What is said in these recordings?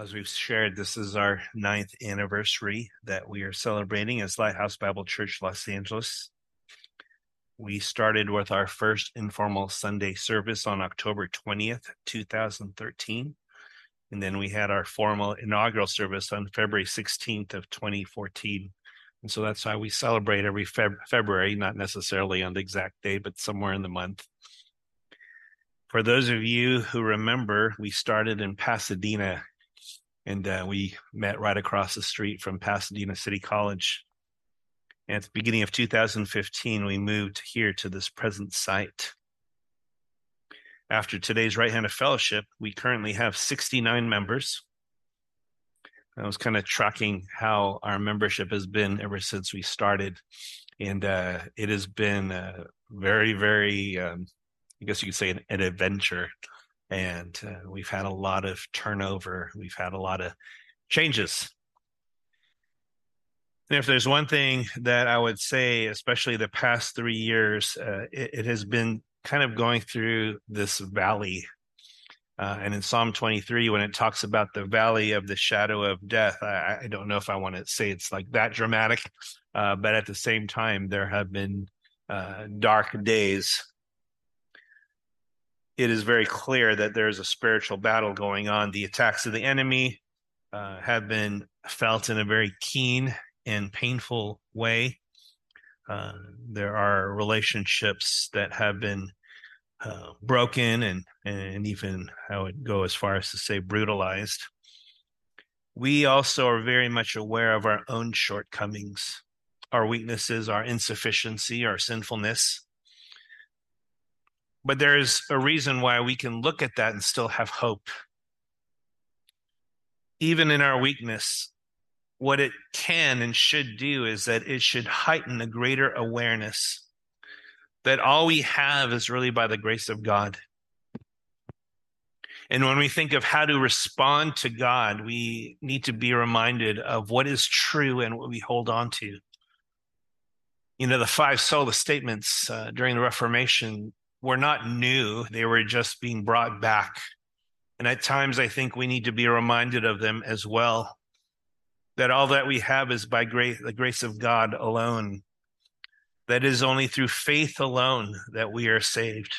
as we've shared, this is our ninth anniversary that we are celebrating as Lighthouse Bible Church Los Angeles. We started with our first informal Sunday service on October 20th, 2013. And then we had our formal inaugural service on February 16th of 2014. And so that's why we celebrate every Feb- February, not necessarily on the exact day, but somewhere in the month. For those of you who remember, we started in Pasadena and uh, we met right across the street from Pasadena City College. And at the beginning of 2015, we moved here to this present site. After today's right hand of fellowship, we currently have 69 members. I was kind of tracking how our membership has been ever since we started. And uh, it has been uh, very, very, um, I guess you could say, an, an adventure and uh, we've had a lot of turnover. We've had a lot of changes. And if there's one thing that I would say, especially the past three years, uh, it, it, has been kind of going through this valley. Uh, and in Psalm 23, when it talks about the valley of the shadow of death, I, I don't know if I want to say it's like that dramatic, uh, but at the same time, there have been uh, dark days it is very clear that there is a spiritual battle going on. The attacks of the enemy uh, have been felt in a very keen and painful way. Uh, there are relationships that have been uh, broken and and even I would go as far as to say brutalized. We also are very much aware of our own shortcomings, our weaknesses, our insufficiency, our sinfulness but there's a reason why we can look at that and still have hope. Even in our weakness, what it can and should do is that it should heighten a greater awareness that all we have is really by the grace of God. And when we think of how to respond to God, we need to be reminded of what is true and what we hold on to. You know, the five sola statements uh, during the Reformation were not new, they were just being brought back. And at times, I think we need to be reminded of them as well that all that we have is by the grace of God alone. That is only through faith alone that we are saved,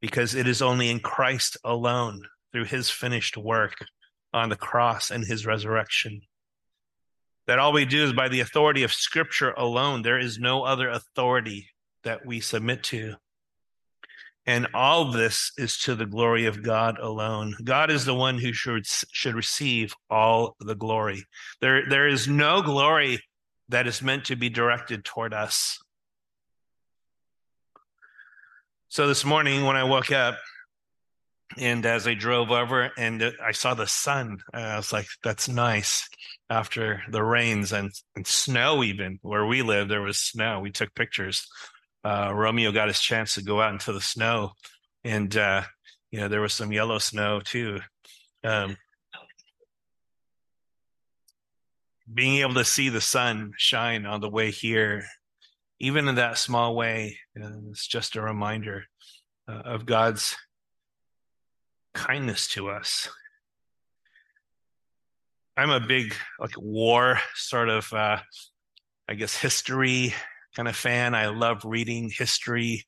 because it is only in Christ alone, through his finished work on the cross and his resurrection. That all we do is by the authority of Scripture alone. There is no other authority that we submit to. And all this is to the glory of God alone. God is the one who should, should receive all the glory. There, there is no glory that is meant to be directed toward us. So this morning, when I woke up, and as I drove over and I saw the sun, I was like, that's nice after the rains and, and snow, even where we live, there was snow. We took pictures uh, Romeo got his chance to go out into the snow, and uh, you know there was some yellow snow too. Um, being able to see the sun shine on the way here, even in that small way, it's just a reminder uh, of God's kindness to us. I'm a big like war sort of, uh, I guess, history kind of fan. I love reading history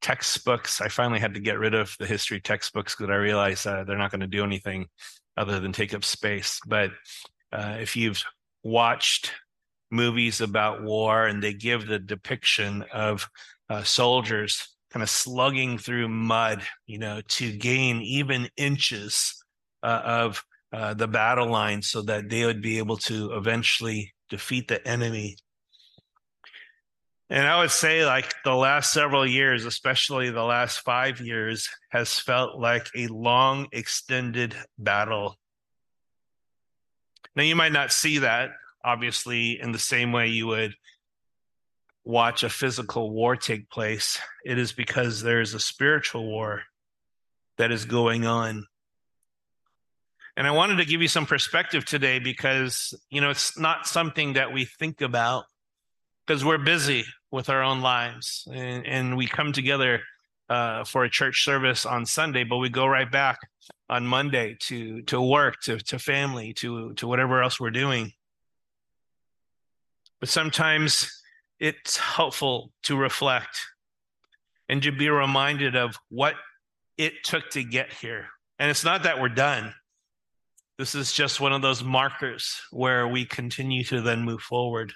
textbooks. I finally had to get rid of the history textbooks because I realized uh, they're not going to do anything other than take up space. But uh, if you've watched movies about war and they give the depiction of uh, soldiers kind of slugging through mud, you know, to gain even inches uh, of uh, the battle line so that they would be able to eventually defeat the enemy and I would say, like the last several years, especially the last five years, has felt like a long, extended battle. Now, you might not see that, obviously, in the same way you would watch a physical war take place. It is because there's a spiritual war that is going on. And I wanted to give you some perspective today because, you know, it's not something that we think about because we're busy with our own lives and, and we come together uh, for a church service on Sunday, but we go right back on Monday to to work, to to family, to to whatever else we're doing. But sometimes it's helpful to reflect and to be reminded of what it took to get here. And it's not that we're done. This is just one of those markers where we continue to then move forward.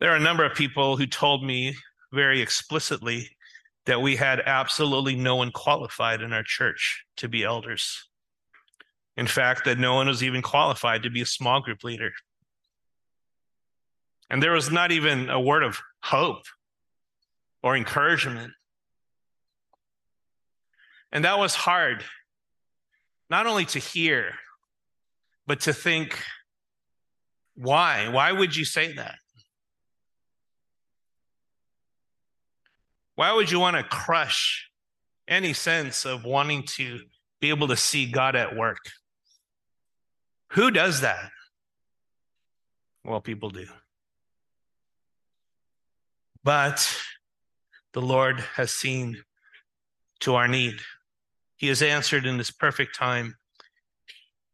There are a number of people who told me very explicitly that we had absolutely no one qualified in our church to be elders. In fact, that no one was even qualified to be a small group leader. And there was not even a word of hope or encouragement. And that was hard, not only to hear, but to think, why? Why would you say that? Why would you want to crush any sense of wanting to be able to see God at work? Who does that? Well, people do. But the Lord has seen to our need. He has answered in this perfect time.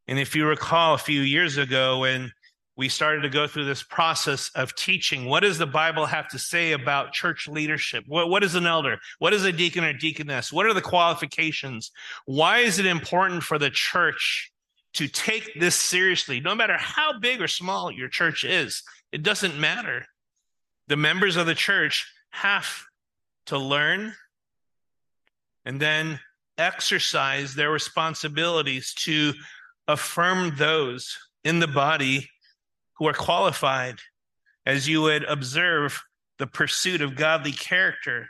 And if you recall a few years ago when we started to go through this process of teaching. What does the Bible have to say about church leadership? What, what is an elder? What is a deacon or deaconess? What are the qualifications? Why is it important for the church to take this seriously? No matter how big or small your church is, it doesn't matter. The members of the church have to learn and then exercise their responsibilities to affirm those in the body who are qualified as you would observe the pursuit of godly character,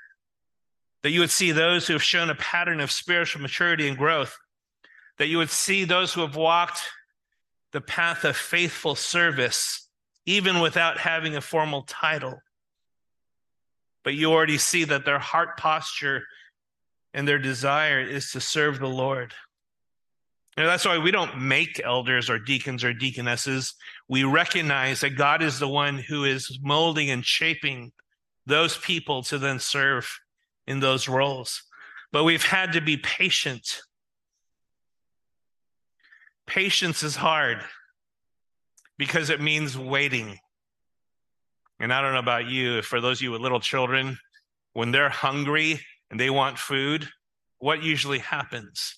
that you would see those who have shown a pattern of spiritual maturity and growth, that you would see those who have walked the path of faithful service, even without having a formal title. But you already see that their heart posture and their desire is to serve the Lord. Know, that's why we don't make elders or deacons or deaconesses. We recognize that God is the one who is molding and shaping those people to then serve in those roles. But we've had to be patient. Patience is hard because it means waiting. And I don't know about you, for those of you with little children, when they're hungry and they want food, what usually happens?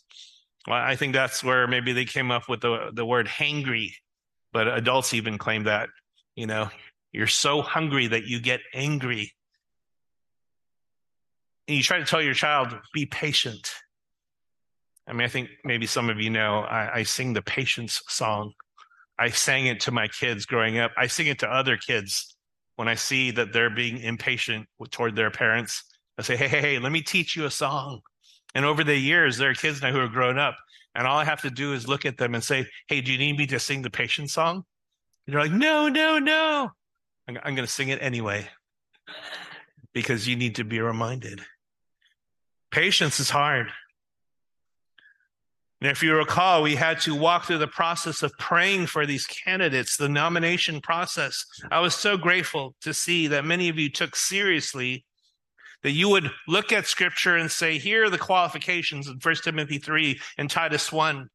Well, I think that's where maybe they came up with the the word hangry, but adults even claim that. You know, you're so hungry that you get angry. And you try to tell your child, be patient. I mean, I think maybe some of you know I, I sing the patience song. I sang it to my kids growing up. I sing it to other kids when I see that they're being impatient toward their parents. I say, hey, hey, hey, let me teach you a song. And over the years, there are kids now who are grown up, and all I have to do is look at them and say, "Hey, do you need me to sing the patience song?" And they're like, "No, no, no." I'm, I'm going to sing it anyway because you need to be reminded. Patience is hard. And if you recall, we had to walk through the process of praying for these candidates, the nomination process. I was so grateful to see that many of you took seriously that you would look at scripture and say, here are the qualifications in 1 Timothy 3 and Titus 1,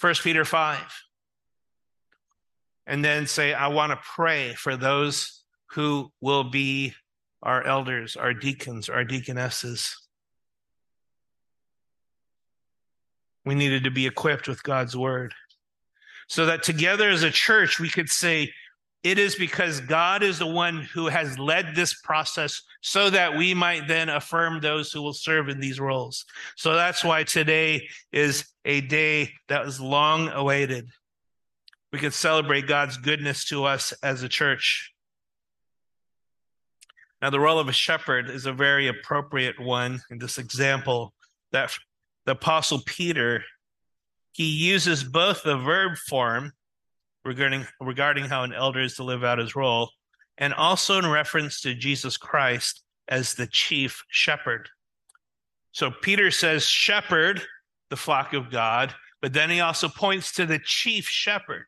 1 Peter 5. And then say, I want to pray for those who will be our elders, our deacons, our deaconesses. We needed to be equipped with God's word so that together as a church we could say, it is because God is the one who has led this process so that we might then affirm those who will serve in these roles. So that's why today is a day that was long awaited. We can celebrate God's goodness to us as a church. Now, the role of a shepherd is a very appropriate one in this example that the apostle Peter he uses both the verb form regarding regarding how an elder is to live out his role, and also in reference to Jesus Christ as the chief shepherd. So Peter says, shepherd the flock of God, but then he also points to the chief shepherd.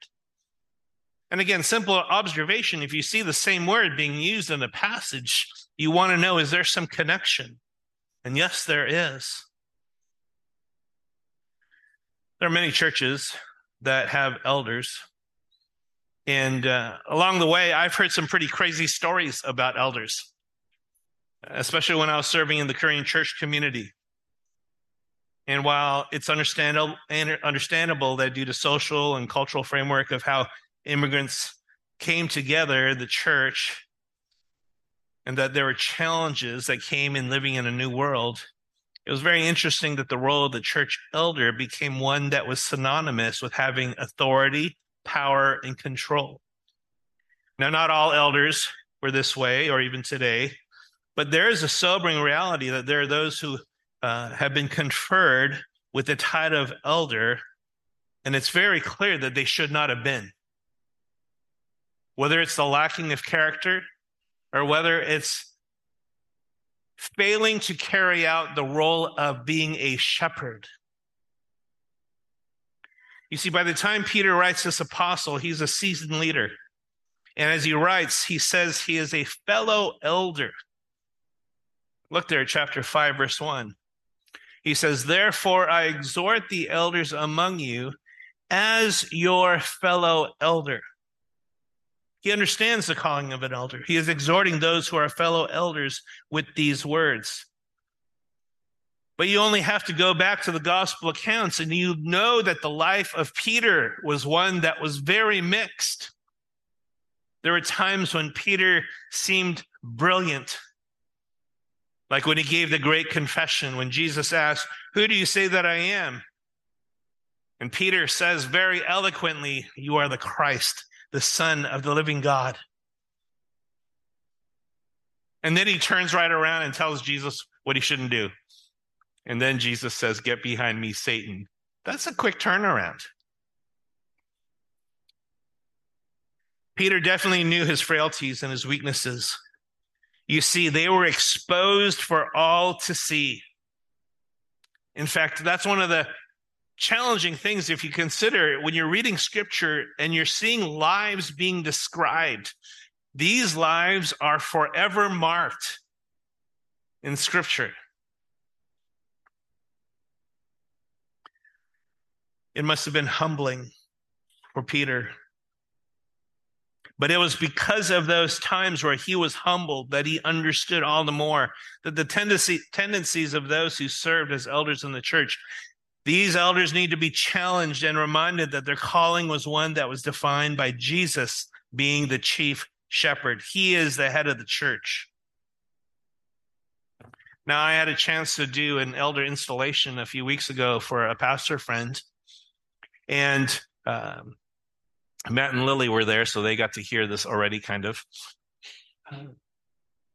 And again, simple observation if you see the same word being used in a passage, you want to know is there some connection? And yes, there is. There are many churches that have elders. And uh, along the way, I've heard some pretty crazy stories about elders, especially when I was serving in the Korean church community. And while it's understandable, understandable that due to social and cultural framework of how immigrants came together, the church, and that there were challenges that came in living in a new world, it was very interesting that the role of the church elder became one that was synonymous with having authority, power, and control. Now, not all elders were this way, or even today, but there is a sobering reality that there are those who uh, have been conferred with the title of elder, and it's very clear that they should not have been. Whether it's the lacking of character or whether it's failing to carry out the role of being a shepherd. You see, by the time Peter writes this apostle, he's a seasoned leader. And as he writes, he says he is a fellow elder. Look there, chapter 5, verse 1. He says, Therefore, I exhort the elders among you as your fellow elder. He understands the calling of an elder. He is exhorting those who are fellow elders with these words. But you only have to go back to the gospel accounts and you know that the life of Peter was one that was very mixed. There were times when Peter seemed brilliant, like when he gave the great confession, when Jesus asked, Who do you say that I am? And Peter says very eloquently, You are the Christ the Son of the living God. And then he turns right around and tells Jesus what he shouldn't do. And then Jesus says, Get behind me, Satan. That's a quick turnaround. Peter definitely knew his frailties and his weaknesses. You see, they were exposed for all to see. In fact, that's one of the challenging things if you consider when you're reading scripture and you're seeing lives being described. These lives are forever marked in scripture. It must have been humbling for Peter. But it was because of those times where he was humbled that he understood all the more that the tendency, tendencies of those who served as elders in the church these elders need to be challenged and reminded that their calling was one that was defined by Jesus being the chief shepherd. He is the head of the church. Now, I had a chance to do an elder installation a few weeks ago for a pastor friend, and um, Matt and Lily were there, so they got to hear this already, kind of.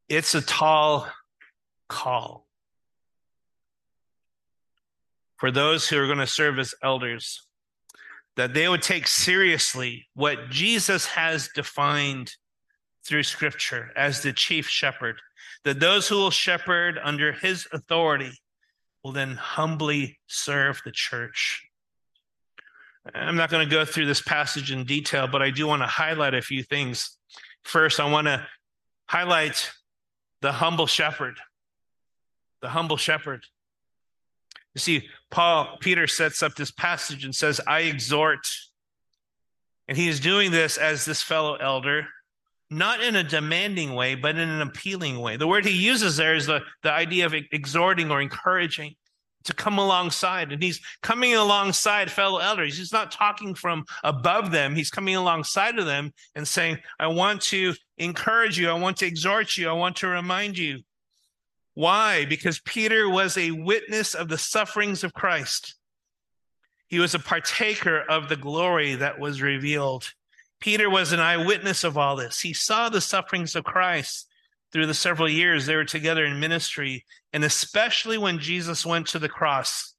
It's a tall call for those who are going to serve as elders, that they would take seriously what Jesus has defined through scripture as the chief shepherd, that those who will shepherd under his authority will then humbly serve the church. I'm not going to go through this passage in detail, but I do want to highlight a few things. First, I want to highlight the humble shepherd. The humble shepherd. You see, Paul, Peter sets up this passage and says, I exhort. And he is doing this as this fellow elder, not in a demanding way, but in an appealing way. The word he uses there is the, the idea of exhorting or encouraging to come alongside. And he's coming alongside fellow elders. He's not talking from above them. He's coming alongside of them and saying, I want to encourage you. I want to exhort you. I want to remind you. Why? Because Peter was a witness of the sufferings of Christ. He was a partaker of the glory that was revealed. Peter was an eyewitness of all this. He saw the sufferings of Christ through the several years they were together in ministry, and especially when Jesus went to the cross.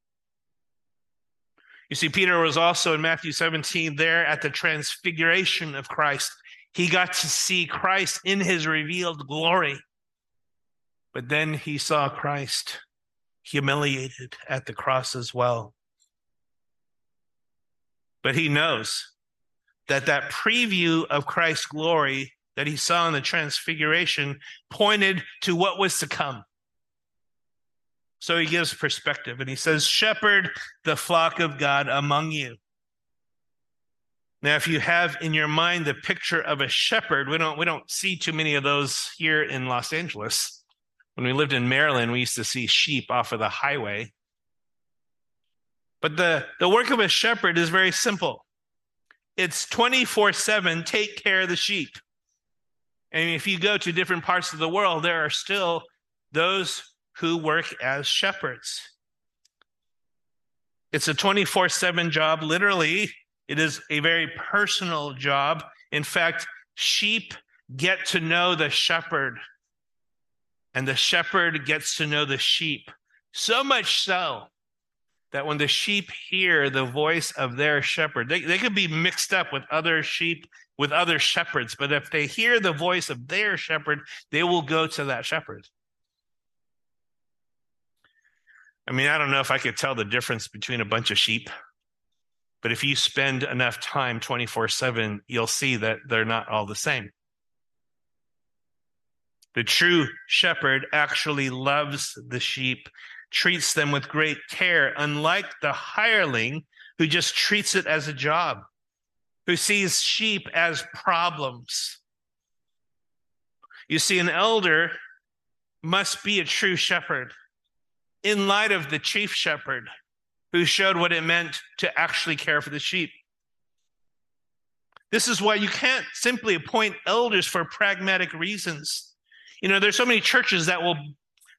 You see, Peter was also in Matthew 17 there at the transfiguration of Christ. He got to see Christ in his revealed glory. But then he saw Christ humiliated at the cross as well. But he knows that that preview of Christ's glory that he saw in the transfiguration pointed to what was to come. So he gives perspective and he says, Shepherd the flock of God among you. Now, if you have in your mind the picture of a shepherd, we don't we don't see too many of those here in Los Angeles. When we lived in Maryland, we used to see sheep off of the highway. But the, the work of a shepherd is very simple. It's 24-7, take care of the sheep. And if you go to different parts of the world, there are still those who work as shepherds. It's a 24 7 job. Literally, it is a very personal job. In fact, sheep get to know the shepherd, and the shepherd gets to know the sheep. So much so that when the sheep hear the voice of their shepherd, they, they could be mixed up with other sheep, with other shepherds, but if they hear the voice of their shepherd, they will go to that shepherd. I mean, I don't know if I could tell the difference between a bunch of sheep, but if you spend enough time 24 7, you'll see that they're not all the same. The true shepherd actually loves the sheep, treats them with great care, unlike the hireling who just treats it as a job, who sees sheep as problems. You see, an elder must be a true shepherd in light of the chief shepherd who showed what it meant to actually care for the sheep. This is why you can't simply appoint elders for pragmatic reasons. You know, there's so many churches that will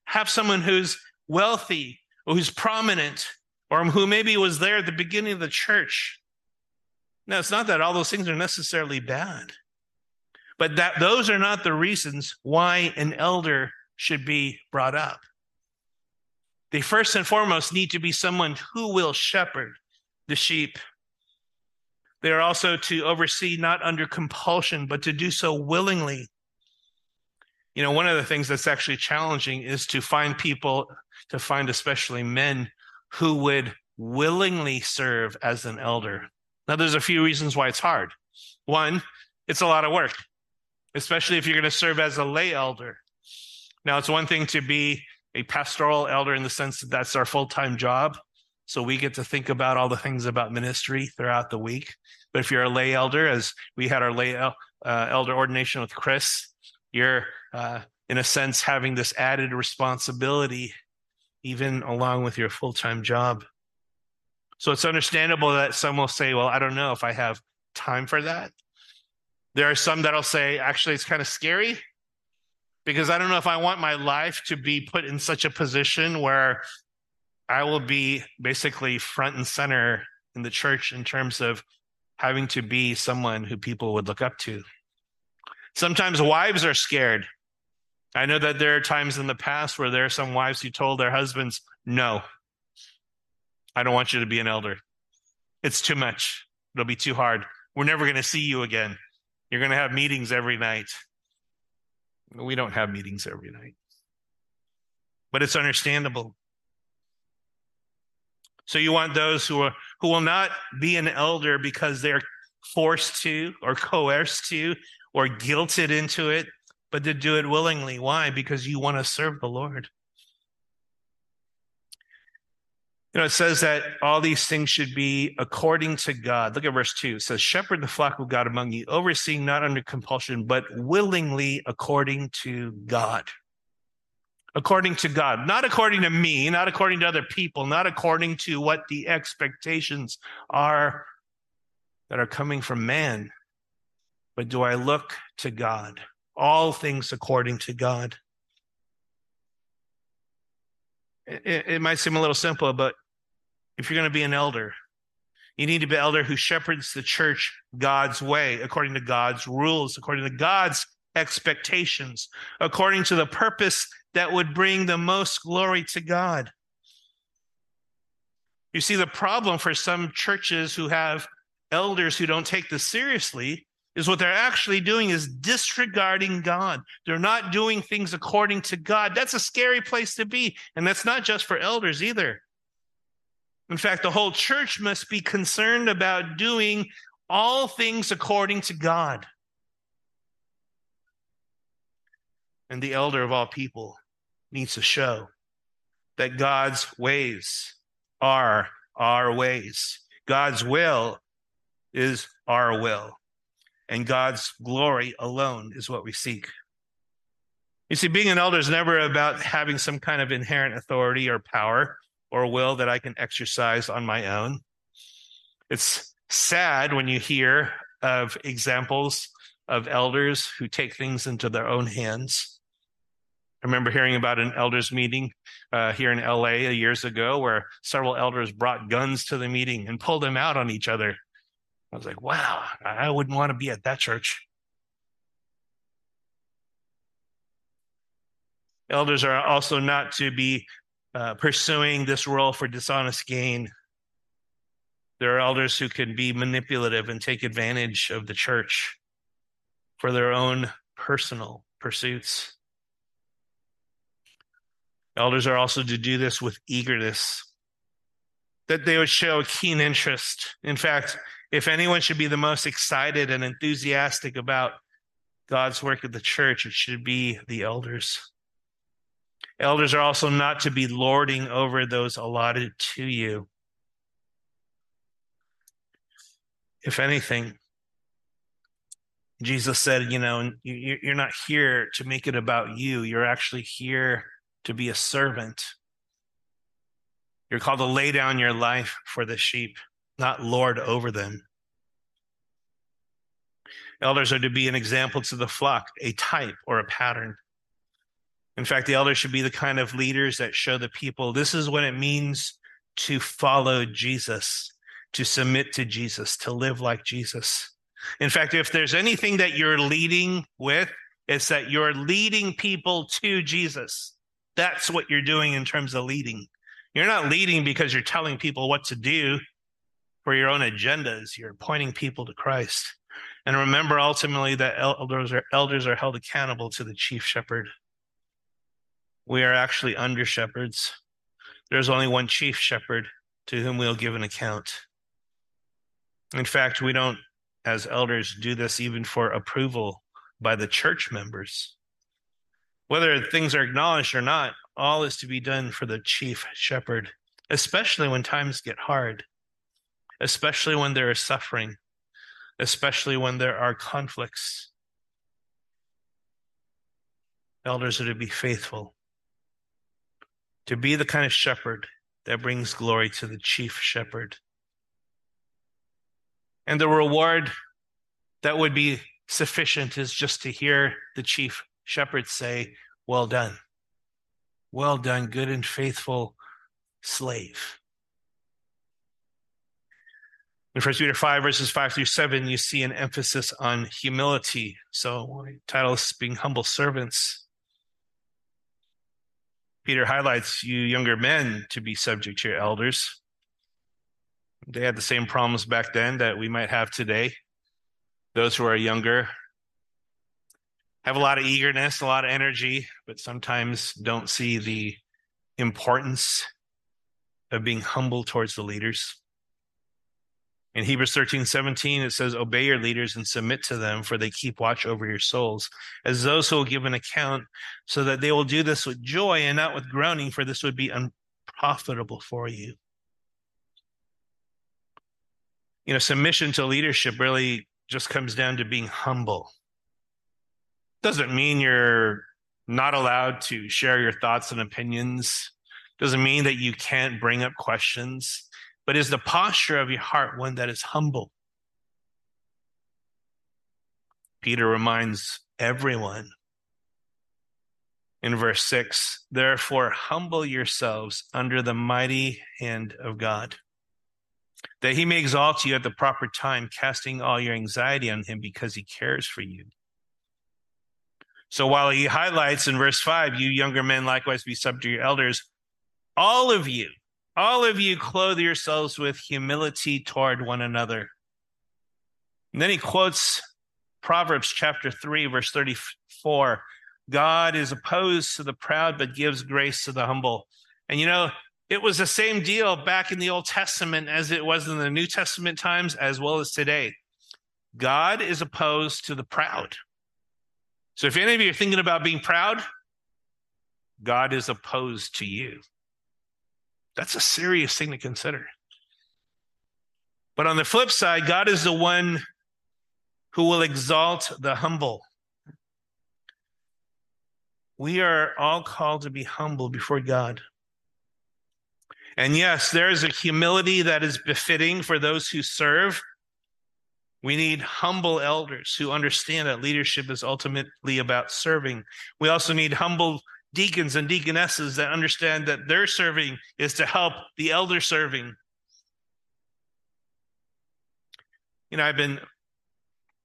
have someone who's wealthy or who's prominent or who maybe was there at the beginning of the church. Now, it's not that all those things are necessarily bad, but that those are not the reasons why an elder should be brought up. They first and foremost need to be someone who will shepherd the sheep. They are also to oversee not under compulsion, but to do so willingly. You know, one of the things that's actually challenging is to find people, to find especially men who would willingly serve as an elder. Now, there's a few reasons why it's hard. One, it's a lot of work, especially if you're going to serve as a lay elder. Now, it's one thing to be a pastoral elder in the sense that that's our full time job. So we get to think about all the things about ministry throughout the week. But if you're a lay elder, as we had our lay el- uh, elder ordination with Chris, you're uh, in a sense having this added responsibility, even along with your full time job. So it's understandable that some will say, well, I don't know if I have time for that. There are some that'll say, actually, it's kind of scary because I don't know if I want my life to be put in such a position where I will be basically front and center in the church in terms of having to be someone who people would look up to. Sometimes wives are scared. I know that there are times in the past where there are some wives who told their husbands, No, I don't want you to be an elder. It's too much. It'll be too hard. We're never going to see you again. You're going to have meetings every night. We don't have meetings every night, but it's understandable. So you want those who are who will not be an elder because they're forced to or coerced to or guilted into it, but to do it willingly. Why? Because you want to serve the Lord. You know, it says that all these things should be according to God. Look at verse 2. It says, Shepherd the flock of God among you, overseeing not under compulsion, but willingly according to God. According to God, not according to me, not according to other people, not according to what the expectations are that are coming from man, but do I look to God? All things according to God. It, it, might seem a little simple, but if you're going to be an elder. You need to be an elder who shepherds the church God's way, according to God's rules, according to God's expectations, according to the purpose that would bring the most glory to God. You see, the problem for some churches who have elders who don't take this seriously is what they're actually doing is disregarding God. They're not doing things according to God. That's a scary place to be. And that's not just for elders either. In fact, the whole church must be concerned about doing all things according to God. And the elder of all people needs to show that God's ways are our ways. God's will is our will, and God's glory alone is what we seek. You see, being an elder is never about having some kind of inherent authority or power or will that I can exercise on my own. It's sad when you hear of examples of elders who take things into their own hands. I remember hearing about an elders meeting uh, here in LA years ago where several elders brought guns to the meeting and pulled them out on each other. I was like, wow, I wouldn't want to be at that church. Elders are also not to be uh, pursuing this role for dishonest gain. There are elders who can be manipulative and take advantage of the church for their own personal pursuits. Elders are also to do this with eagerness, that they would show a keen interest. In fact, if anyone should be the most excited and enthusiastic about God's work at the church, it should be the elders. Elders are also not to be lording over those allotted to you. If anything, Jesus said, you know, you're not here to make it about you. You're actually here to be a servant. You're called to lay down your life for the sheep, not lord over them. Elders are to be an example to the flock, a type or a pattern. In fact, the elders should be the kind of leaders that show the people this is what it means to follow Jesus, to submit to Jesus, to live like Jesus. In fact, if there's anything that you're leading with, it's that you're leading people to Jesus. That's what you're doing in terms of leading. You're not leading because you're telling people what to do for your own agendas. You're pointing people to Christ. And remember ultimately that elders are, elders are held accountable to the chief shepherd. We are actually under shepherds. There's only one chief shepherd to whom we'll give an account. In fact, we don't, as elders, do this even for approval by the church members. Whether things are acknowledged or not, all is to be done for the chief shepherd, especially when times get hard, especially when there is suffering, especially when there are conflicts. Elders are to be faithful, to be the kind of shepherd that brings glory to the chief shepherd. And the reward that would be sufficient is just to hear the chief shepherd say, Well done. Well done, good and faithful slave. In First Peter 5, verses 5 through 7, you see an emphasis on humility. So, title is Being Humble Servants. Peter highlights you younger men to be subject to your elders. They had the same problems back then that we might have today. Those who are younger have a lot of eagerness, a lot of energy, but sometimes don't see the importance of being humble towards the leaders. In Hebrews 13, 17, it says, Obey your leaders and submit to them, for they keep watch over your souls, as those who will give an account, so that they will do this with joy and not with groaning, for this would be unprofitable for you. You know, submission to leadership really just comes down to being humble. Doesn't mean you're not allowed to share your thoughts and opinions. Doesn't mean that you can't bring up questions but is the posture of your heart one that is humble? Peter reminds everyone in verse 6 Therefore, humble yourselves under the mighty hand of God, that he may exalt you at the proper time, casting all your anxiety on him because he cares for you. So while he highlights in verse 5, you younger men likewise be subject to your elders, all of you all of you clothe yourselves with humility toward one another. And then he quotes Proverbs chapter 3, verse 34 God is opposed to the proud, but gives grace to the humble. And you know, it was the same deal back in the Old Testament as it was in the New Testament times, as well as today. God is opposed to the proud. So if any of you are thinking about being proud, God is opposed to you. That's a serious thing to consider. But on the flip side, God is the one who will exalt the humble. We are all called to be humble before God. And yes, there is a humility that is befitting for those who serve. We need humble elders who understand that leadership is ultimately about serving. We also need humble deacons and deaconesses that understand that their serving is to help the elder serving. You know, I've been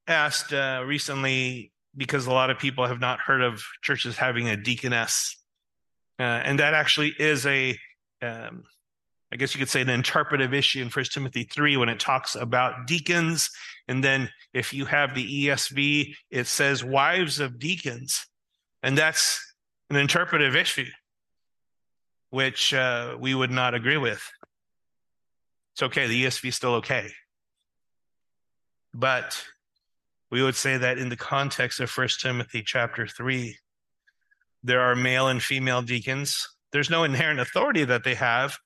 asked uh, recently because a lot of people have not heard of churches having a deaconess. Uh, and that actually is a, um, I guess you could say, an interpretive issue in First Timothy 3 when it talks about deacons. And then if you have the ESV, it says wives of deacons. And that's an interpretive issue, which uh, we would not agree with. It's okay. The ESV is still okay. But we would say that in the context of First Timothy chapter 3, there are male and female deacons. There's no inherent authority that they have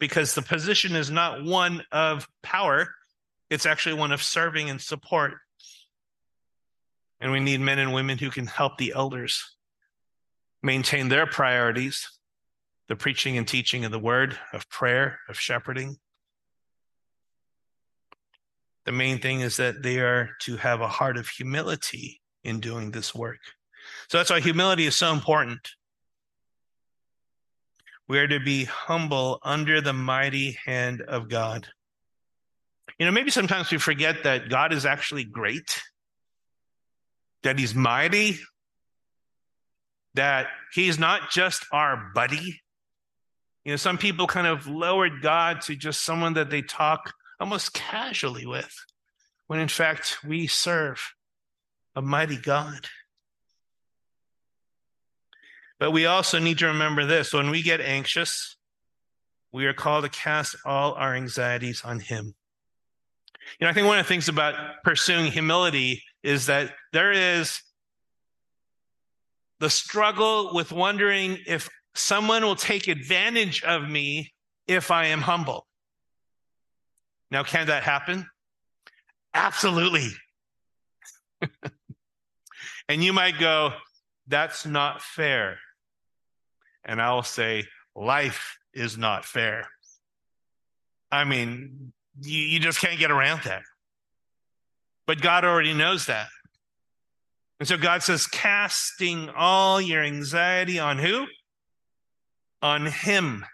because the position is not one of power, it's actually one of serving and support. And we need men and women who can help the elders maintain their priorities the preaching and teaching of the word, of prayer, of shepherding. The main thing is that they are to have a heart of humility in doing this work. So that's why humility is so important. We are to be humble under the mighty hand of God. You know, maybe sometimes we forget that God is actually great, that He's mighty, that He's not just our buddy. You know, some people kind of lowered God to just someone that they talk almost casually with, when in fact we serve a mighty God. But we also need to remember this when we get anxious, we are called to cast all our anxieties on Him. You know, I think one of the things about pursuing humility is that there is the struggle with wondering if someone will take advantage of me if I am humble. Now, can that happen? Absolutely. and you might go, that's not fair. And I'll say, life is not fair. I mean, you, you just can't get around that. But God already knows that. And so God says, casting all your anxiety on who? On Him.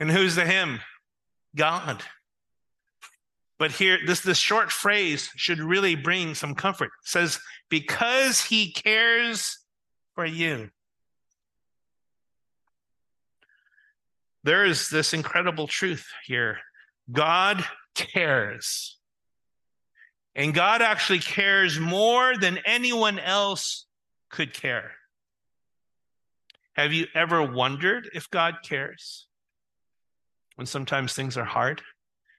And who's the Him? God. But here, this, this short phrase should really bring some comfort. It says, because he cares for you. There is this incredible truth here. God cares. And God actually cares more than anyone else could care. Have you ever wondered if God cares? When sometimes things are hard?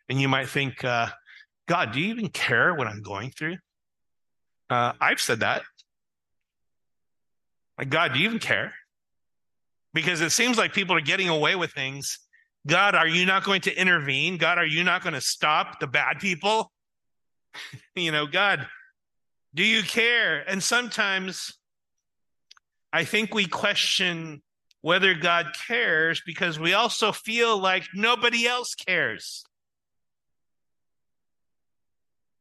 And you might think, uh, God, do you even care what I'm going through? Uh, I've said that. Like, God, do you even care? Because it seems like people are getting away with things. God, are you not going to intervene? God, are you not going to stop the bad people? you know, God, do you care? And sometimes I think we question whether God cares because we also feel like nobody else cares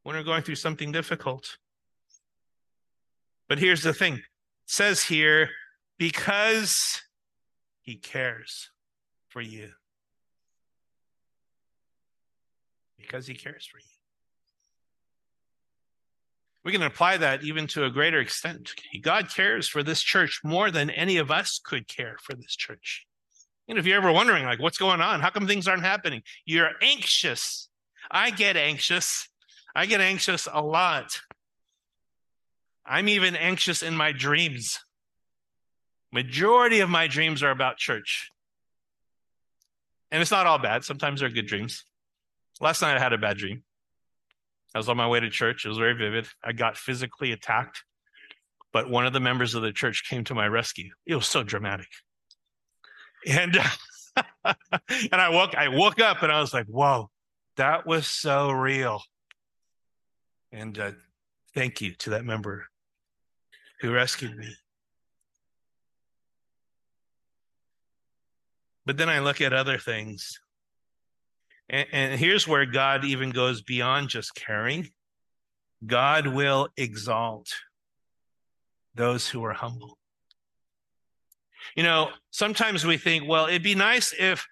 when we're going through something difficult. But here's the thing it says here, because he cares for you. Because he cares for you. We can apply that even to a greater extent. God cares for this church more than any of us could care for this church. And if you're ever wondering, like, what's going on? How come things aren't happening? You're anxious. I get anxious. I get anxious a lot. I'm even anxious in my dreams. Majority of my dreams are about church. And it's not all bad. Sometimes they're good dreams. Last night I had a bad dream. I was on my way to church. It was very vivid. I got physically attacked, but one of the members of the church came to my rescue. It was so dramatic. And and I woke I woke up and I was like, "Whoa, that was so real." And uh, thank you to that member who rescued me. But then I look at other things. And, and here's where God even goes beyond just caring. God will exalt those who are humble. You know, sometimes we think, well, it'd be nice if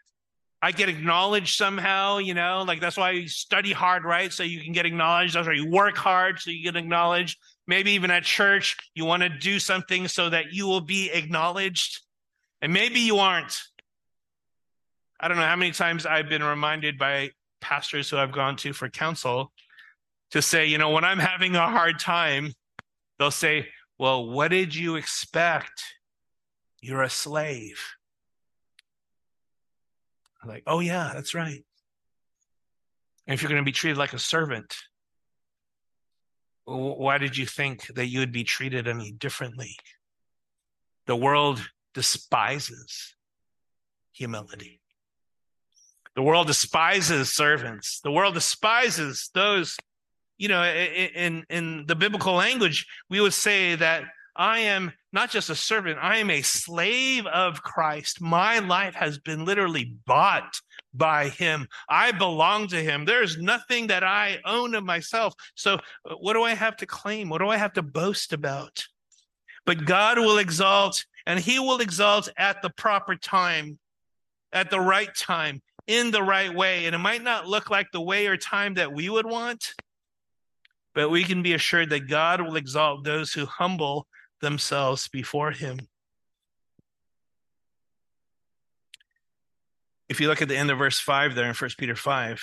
I get acknowledged somehow, you know, like that's why you study hard, right? So you can get acknowledged. That's why you work hard so you get acknowledged. Maybe even at church, you want to do something so that you will be acknowledged. And maybe you aren't. I don't know how many times I've been reminded by pastors who I've gone to for counsel to say, you know, when I'm having a hard time, they'll say, well, what did you expect? You're a slave. I'm like, oh, yeah, that's right. And if you're going to be treated like a servant, why did you think that you would be treated any differently? The world despises humility. The world despises servants. The world despises those, you know, in, in the biblical language, we would say that I am not just a servant, I am a slave of Christ. My life has been literally bought by him. I belong to him. There's nothing that I own of myself. So, uh, what do I have to claim? What do I have to boast about? But God will exalt, and he will exalt at the proper time, at the right time, in the right way. And it might not look like the way or time that we would want, but we can be assured that God will exalt those who humble themselves before him. If you look at the end of verse 5 there in 1 Peter 5,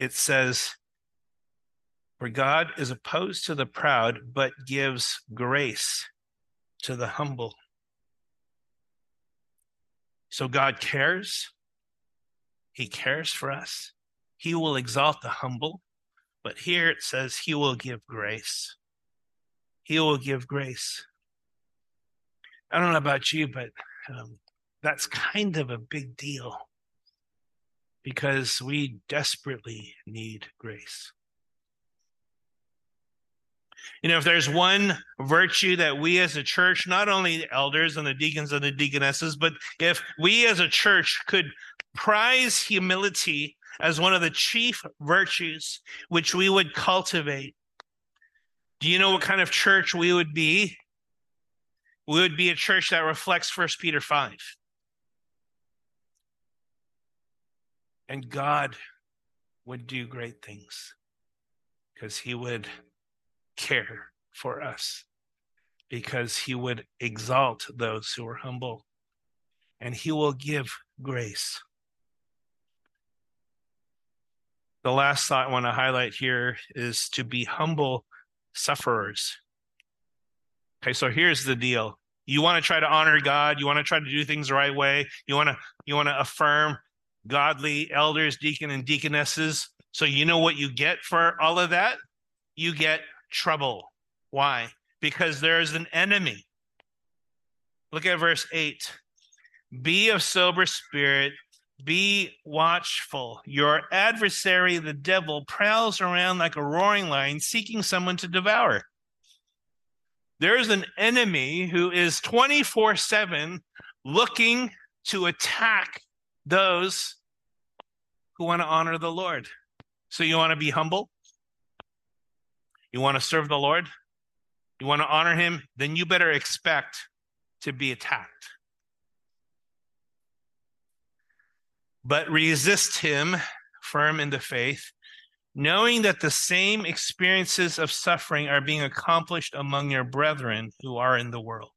it says, For God is opposed to the proud, but gives grace to the humble. So God cares. He cares for us. He will exalt the humble. But here it says, He will give grace. He will give grace. I don't know about you, but um, that's kind of a big deal because we desperately need grace. You know, if there's one virtue that we as a church, not only the elders and the deacons and the deaconesses, but if we as a church could prize humility as one of the chief virtues which we would cultivate, do you know what kind of church we would be? we would be a church that reflects First Peter 5. And God would do great things because he would care for us, because he would exalt those who are humble, and he will give grace. The last thought I want to highlight here is to be humble sufferers. Okay, so here's the deal. You want to try to honor God, you want to try to do things the right way, you want to you want to affirm godly elders, deacon and deaconesses. So you know what you get for all of that? You get trouble. Why? Because there's an enemy. Look at verse 8. Be of sober spirit, be watchful. Your adversary, the devil, prowls around like a roaring lion, seeking someone to devour there's an enemy who is 24 7 looking to attack those who want to honor the Lord. So you want to be humble? You want to serve the Lord? You want to honor him? Then you better expect to be attacked. But resist him, firm in the faith, knowing that the same experiences of suffering are being accomplished among your brethren who are in the world.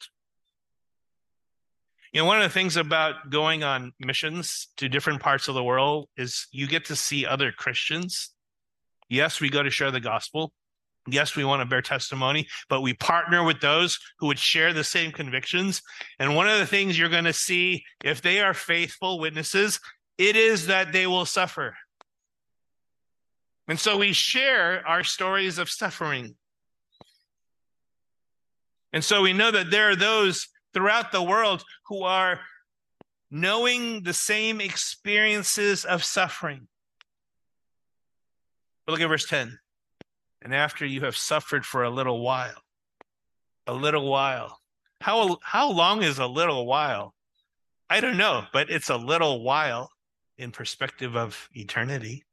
You know, one of the things about going on missions to different parts of the world is you get to see other Christians. Yes, we go to share the gospel. Yes, we want to bear testimony, but we partner with those who would share the same convictions. And one of the things you're going to see, if they are faithful witnesses, it is that they will suffer And so we share our stories of suffering. And so we know that there are those throughout the world who are knowing the same experiences of suffering. But look at verse 10. And after you have suffered for a little while, a little while. How, how long is a little while? I don't know, but it's a little while in perspective of eternity.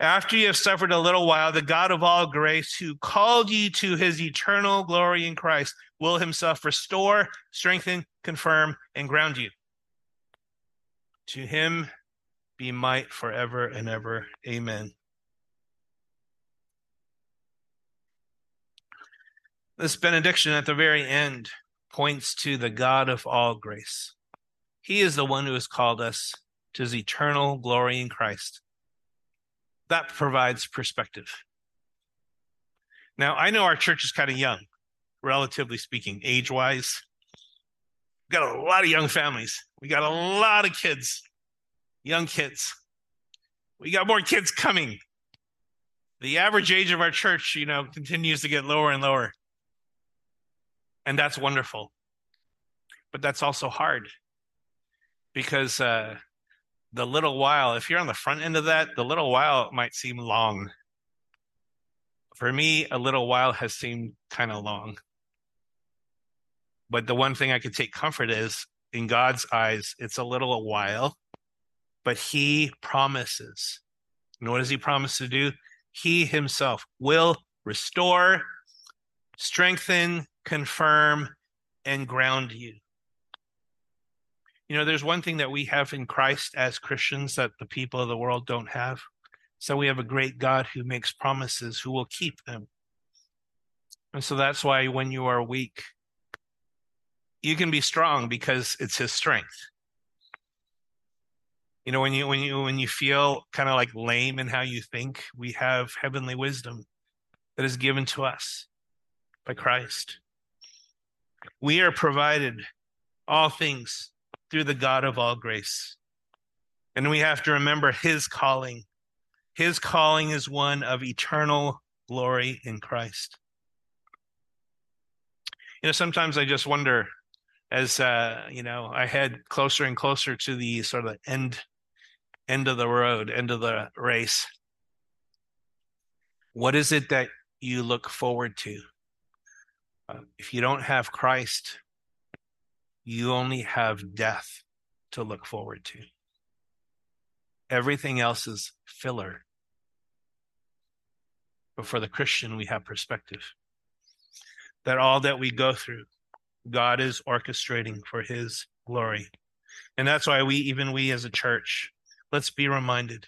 After you have suffered a little while, the God of all grace, who called you to his eternal glory in Christ, will himself restore, strengthen, confirm, and ground you. To him be might forever and ever. Amen. This benediction at the very end points to the God of all grace. He is the one who has called us to his eternal glory in Christ that provides perspective. Now, I know our church is kind of young, relatively speaking, age wise. We've got a lot of young families. We got a lot of kids, young kids. We got more kids coming. The average age of our church, you know, continues to get lower and lower. And that's wonderful. But that's also hard because uh, the little while, if you're on the front end of that, the little while might seem long. For me, a little while has seemed kind of long. But the one thing I could take comfort is in God's eyes, it's a little while, but He promises. And what does He promise to do? He Himself will restore, strengthen, confirm, and ground you. You know, there's one thing that we have in Christ as Christians that the people of the world don't have. So we have a great God who makes promises, who will keep them. And so that's why when you are weak, you can be strong because it's his strength. You know, when you when you when you feel kind of like lame in how you think, we have heavenly wisdom that is given to us by Christ. We are provided all things through the God of all grace. And we have to remember his calling. His calling is one of eternal glory in Christ. You know, sometimes I just wonder as uh, you know, I head closer and closer to the sort of end end of the road, end of the race. What is it that you look forward to? Uh, if you don't have Christ, you only have death to look forward to. Everything else is filler. But for the Christian, we have perspective that all that we go through, God is orchestrating for his glory. And that's why we, even we as a church, let's be reminded.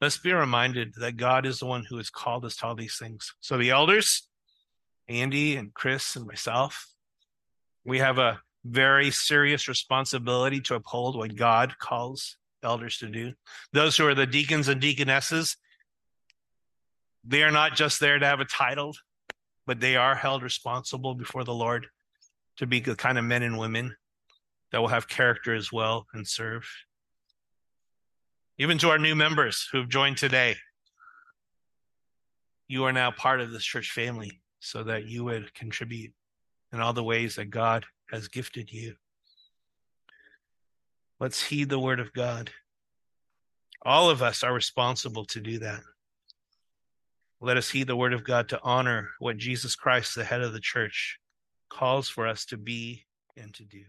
Let's be reminded that God is the one who has called us to all these things. So the elders, Andy and Chris and myself, we have a very serious responsibility to uphold what God calls elders to do. Those who are the deacons and deaconesses, they are not just there to have a title, but they are held responsible before the Lord to be the kind of men and women that will have character as well and serve. Even to our new members who've joined today, you are now part of this church family so that you would contribute in all the ways that God has gifted you. Let's heed the word of God. All of us are responsible to do that. Let us heed the word of God to honor what Jesus Christ, the head of the church, calls for us to be and to do.